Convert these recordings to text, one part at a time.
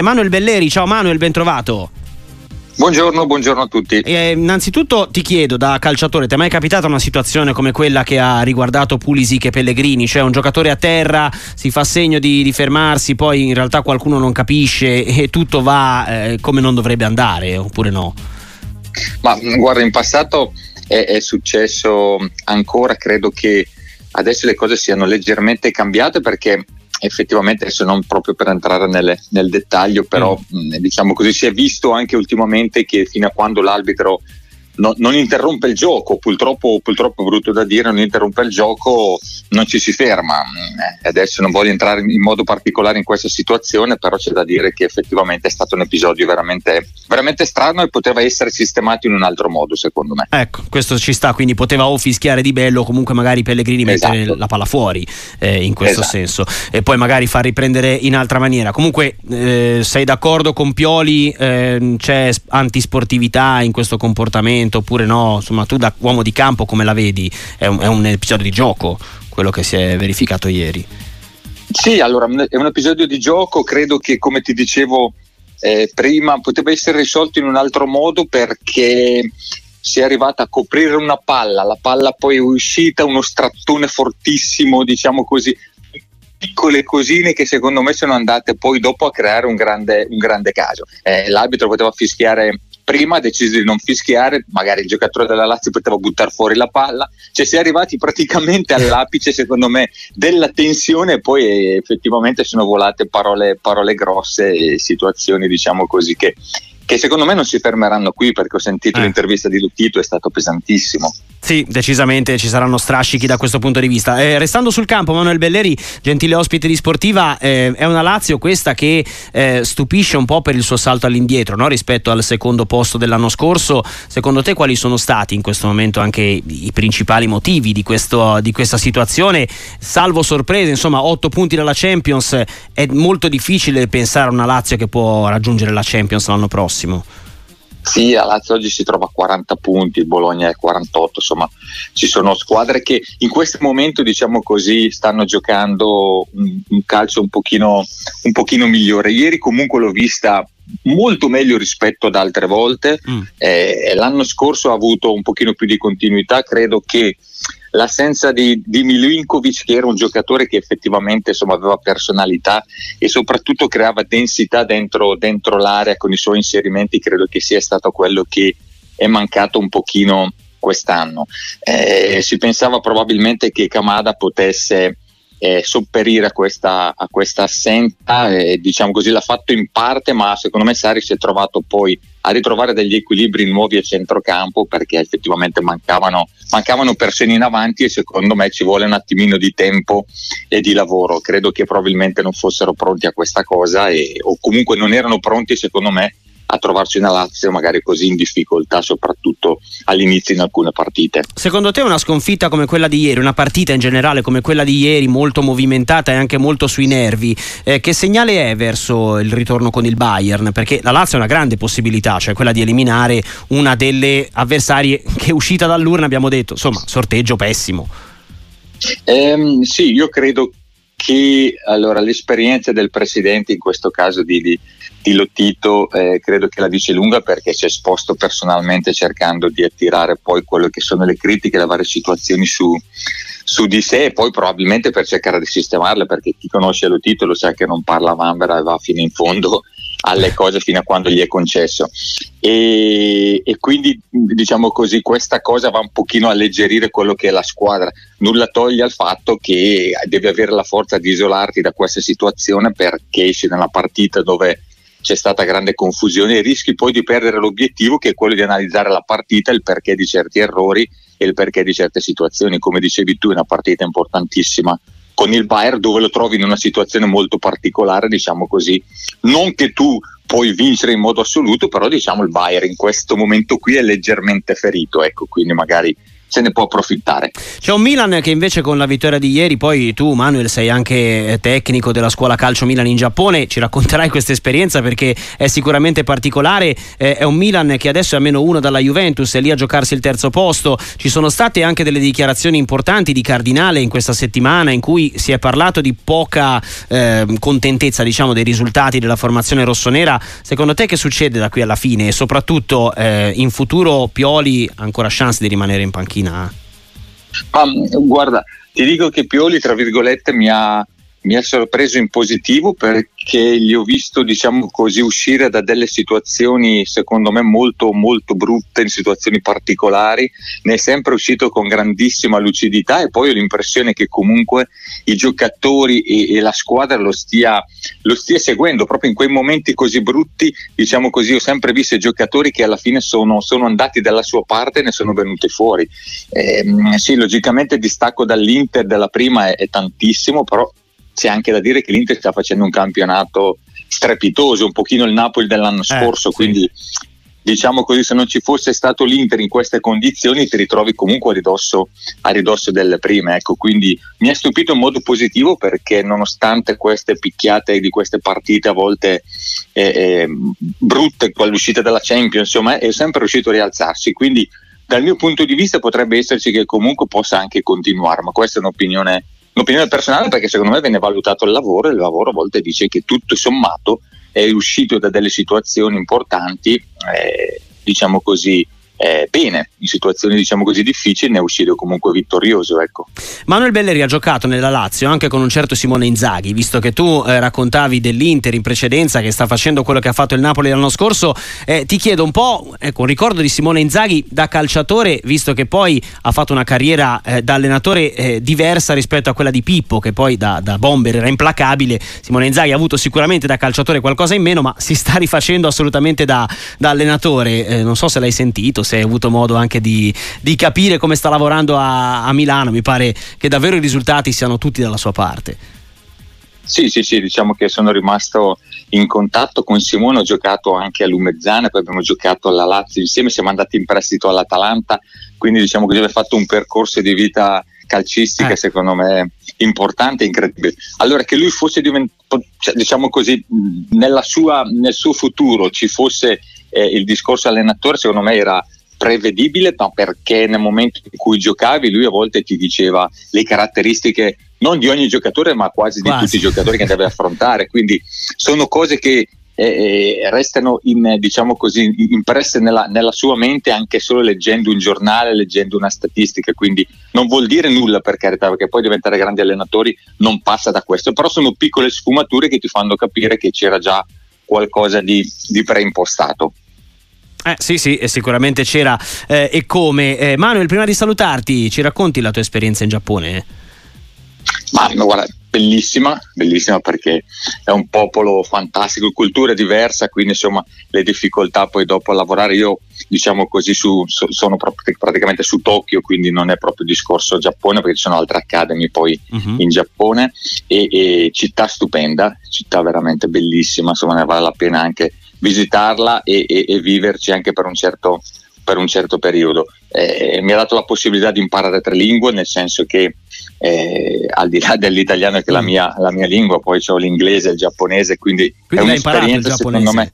Emanuele Belleri, ciao Manuel, ben trovato. Buongiorno, buongiorno, a tutti. Eh, innanzitutto ti chiedo da calciatore, ti è mai capitata una situazione come quella che ha riguardato Pulisic e Pellegrini? Cioè un giocatore a terra si fa segno di, di fermarsi, poi in realtà qualcuno non capisce e tutto va eh, come non dovrebbe andare, oppure no? Ma guarda, in passato è, è successo ancora, credo che adesso le cose siano leggermente cambiate perché effettivamente adesso non proprio per entrare nelle, nel dettaglio però mm. diciamo così si è visto anche ultimamente che fino a quando l'arbitro no, non interrompe il gioco, purtroppo, purtroppo brutto da dire, non interrompe il gioco, non ci si ferma. Eh, adesso non voglio entrare in modo particolare in questa situazione, però c'è da dire che effettivamente è stato un episodio veramente, veramente strano e poteva essere sistemato in un altro modo, secondo me. Ecco, questo ci sta, quindi poteva o fischiare di bello, comunque magari Pellegrini mettere esatto. la palla fuori eh, in questo esatto. senso e poi magari far riprendere in altra maniera. Comunque eh, sei d'accordo con Pioli, ehm, c'è antisportività in questo comportamento? Momento oppure no? Insomma, tu da uomo di campo come la vedi? È un, è un episodio di gioco quello che si è verificato ieri. Sì, allora è un episodio di gioco, credo che come ti dicevo eh, prima poteva essere risolto in un altro modo perché si è arrivata a coprire una palla, la palla poi è uscita, uno strattone fortissimo, diciamo così, piccole cosine che secondo me sono andate poi dopo a creare un grande, un grande caso. Eh, l'arbitro poteva fischiare prima ha deciso di non fischiare, magari il giocatore della Lazio poteva buttare fuori la palla, cioè si è arrivati praticamente all'apice secondo me della tensione e poi effettivamente sono volate parole, parole grosse e situazioni diciamo così che che secondo me non si fermeranno qui perché ho sentito eh. l'intervista di Luttito, è stato pesantissimo. Sì, decisamente ci saranno strascichi da questo punto di vista. Eh, restando sul campo, Manuel Belleri, gentile ospite di Sportiva, eh, è una Lazio questa che eh, stupisce un po' per il suo salto all'indietro no? rispetto al secondo posto dell'anno scorso. Secondo te quali sono stati in questo momento anche i principali motivi di, questo, di questa situazione? Salvo sorprese, insomma, otto punti dalla Champions, è molto difficile pensare a una Lazio che può raggiungere la Champions l'anno prossimo massimo. Sì, la Lazio oggi si trova a 40 punti, il Bologna è 48, insomma ci sono squadre che in questo momento diciamo così stanno giocando un, un calcio un pochino, un pochino migliore. Ieri comunque l'ho vista molto meglio rispetto ad altre volte. Mm. Eh, l'anno scorso ha avuto un pochino più di continuità, credo che l'assenza di, di Milinkovic che era un giocatore che effettivamente insomma, aveva personalità e soprattutto creava densità dentro, dentro l'area con i suoi inserimenti credo che sia stato quello che è mancato un pochino quest'anno. Eh, si pensava probabilmente che Kamada potesse eh, sopperire a questa, a questa assenza, eh, diciamo così l'ha fatto in parte, ma secondo me Sari si è trovato poi a ritrovare degli equilibri nuovi a centrocampo perché effettivamente mancavano, mancavano persone in avanti e secondo me ci vuole un attimino di tempo e di lavoro. Credo che probabilmente non fossero pronti a questa cosa e, o comunque non erano pronti secondo me a trovarci una Lazio magari così in difficoltà, soprattutto all'inizio in alcune partite. Secondo te una sconfitta come quella di ieri, una partita in generale come quella di ieri, molto movimentata e anche molto sui nervi, eh, che segnale è verso il ritorno con il Bayern? Perché la Lazio ha una grande possibilità, cioè quella di eliminare una delle avversarie che è uscita dall'urna, abbiamo detto, insomma, sorteggio pessimo. Eh, sì, io credo che allora, l'esperienza del presidente in questo caso di, di, di Lottito eh, credo che la dice lunga perché si è esposto personalmente cercando di attirare poi quello che sono le critiche, le varie situazioni su, su di sé e poi probabilmente per cercare di sistemarle perché chi conosce Lottito lo sa che non parla a Mambera e va fino in fondo alle cose fino a quando gli è concesso e, e, quindi diciamo così questa cosa va un pochino a alleggerire quello che è la squadra nulla toglie al fatto che devi avere la forza di isolarti da questa situazione perché esci nella partita dove c'è stata grande confusione e rischi poi di perdere l'obiettivo che è quello di analizzare la partita, il perché di certi errori e il perché di certe situazioni. Come dicevi tu, è una partita importantissima con il Bayern dove lo trovi in una situazione molto particolare, diciamo così. Non che tu puoi vincere in modo assoluto, però diciamo il Bayern in questo momento qui è leggermente ferito, ecco, quindi magari se ne può approfittare. C'è un Milan che invece con la vittoria di ieri, poi tu Manuel sei anche eh, tecnico della scuola calcio Milan in Giappone, ci racconterai questa esperienza perché è sicuramente particolare, eh, è un Milan che adesso è a meno uno dalla Juventus, è lì a giocarsi il terzo posto, ci sono state anche delle dichiarazioni importanti di Cardinale in questa settimana in cui si è parlato di poca eh, contentezza diciamo dei risultati della formazione rossonera, secondo te che succede da qui alla fine e soprattutto eh, in futuro Pioli ancora chance di rimanere in panchina? Panchina? Ma, guarda, ti dico che Pioli, tra virgolette, mi ha, mi ha sorpreso in positivo perché gli ho visto, diciamo così, uscire da delle situazioni secondo me molto, molto brutte, in situazioni particolari. Ne è sempre uscito con grandissima lucidità e poi ho l'impressione che comunque i giocatori e, e la squadra lo stia, lo stia, seguendo proprio in quei momenti così brutti. Diciamo così, ho sempre visto i giocatori che alla fine sono, sono andati dalla sua parte e ne sono venuti fuori. Eh, sì, logicamente il distacco dall'Inter della prima è, è tantissimo, però c'è anche da dire che l'Inter sta facendo un campionato strepitoso, un pochino il Napoli dell'anno eh, scorso, eh, quindi sì. diciamo così se non ci fosse stato l'Inter in queste condizioni ti ritrovi comunque a ridosso, a ridosso delle prime, ecco, quindi mi ha stupito in modo positivo perché nonostante queste picchiate di queste partite a volte eh, eh, brutte con l'uscita della Champions, insomma, è sempre riuscito a rialzarsi, quindi dal mio punto di vista potrebbe esserci che comunque possa anche continuare, ma questa è un'opinione un'opinione personale perché secondo me viene valutato il lavoro e il lavoro a volte dice che tutto sommato è uscito da delle situazioni importanti, eh, diciamo così, eh, bene in situazioni diciamo così difficili ne è uscito comunque vittorioso ecco. Manuel Belleri ha giocato nella Lazio anche con un certo Simone Inzaghi visto che tu eh, raccontavi dell'Inter in precedenza che sta facendo quello che ha fatto il Napoli l'anno scorso eh, ti chiedo un po' ecco, un ricordo di Simone Inzaghi da calciatore visto che poi ha fatto una carriera eh, da allenatore eh, diversa rispetto a quella di Pippo che poi da, da bomber era implacabile Simone Inzaghi ha avuto sicuramente da calciatore qualcosa in meno ma si sta rifacendo assolutamente da, da allenatore eh, non so se l'hai sentito se hai avuto modo anche di, di capire come sta lavorando a, a Milano, mi pare che davvero i risultati siano tutti dalla sua parte. Sì, sì, sì, diciamo che sono rimasto in contatto con Simone, ho giocato anche a Lumezzana, poi abbiamo giocato alla Lazio insieme, siamo andati in prestito all'Atalanta, quindi diciamo che abbiamo fatto un percorso di vita calcistica eh. secondo me importante e incredibile. Allora che lui fosse diventato, cioè, diciamo così, sua, nel suo futuro ci fosse eh, il discorso allenatore, secondo me era prevedibile, ma perché nel momento in cui giocavi lui a volte ti diceva le caratteristiche non di ogni giocatore, ma quasi, quasi. di tutti i giocatori che deve affrontare. Quindi sono cose che eh, eh, restano in, diciamo così, impresse nella, nella, sua mente anche solo leggendo un giornale, leggendo una statistica, quindi non vuol dire nulla per carità, perché poi diventare grandi allenatori non passa da questo, però sono piccole sfumature che ti fanno capire che c'era già qualcosa di, di preimpostato. Eh, sì, sì, sicuramente c'era eh, e come. Eh, Manuel, prima di salutarti, ci racconti la tua esperienza in Giappone? Ma guarda, bellissima, bellissima perché è un popolo fantastico, cultura diversa, quindi insomma le difficoltà poi dopo a lavorare, io diciamo così su, sono praticamente su Tokyo, quindi non è proprio discorso Giappone perché ci sono altre academy poi uh-huh. in Giappone e, e città stupenda, città veramente bellissima, insomma ne vale la pena anche visitarla e, e, e viverci anche per un certo, per un certo periodo. Eh, mi ha dato la possibilità di imparare tre lingue, nel senso che eh, al di là dell'italiano che è la mm. mia, la mia lingua, poi ho l'inglese e il giapponese, quindi, quindi è un'esperienza secondo me.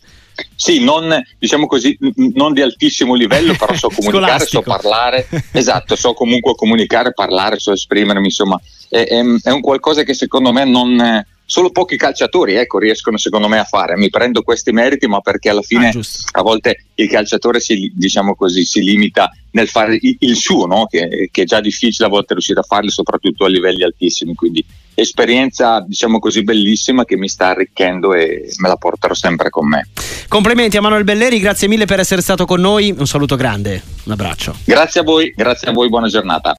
Sì, non, diciamo così, non di altissimo livello, però so comunicare, so parlare, esatto, so comunque comunicare, parlare, so esprimermi, insomma, è, è, è un qualcosa che secondo me non, solo pochi calciatori ecco, riescono secondo me a fare. Mi prendo questi meriti, ma perché alla fine ah, a volte il calciatore si, diciamo così, si limita nel fare il, il suo, no? che, che, è già difficile a volte riuscire a farlo, soprattutto a livelli altissimi. Quindi esperienza, diciamo così, bellissima che mi sta arricchendo e me la porterò sempre con me. Complimenti a Manuel Belleri, grazie mille per essere stato con noi. Un saluto grande, un abbraccio. Grazie a voi, grazie a voi, buona giornata.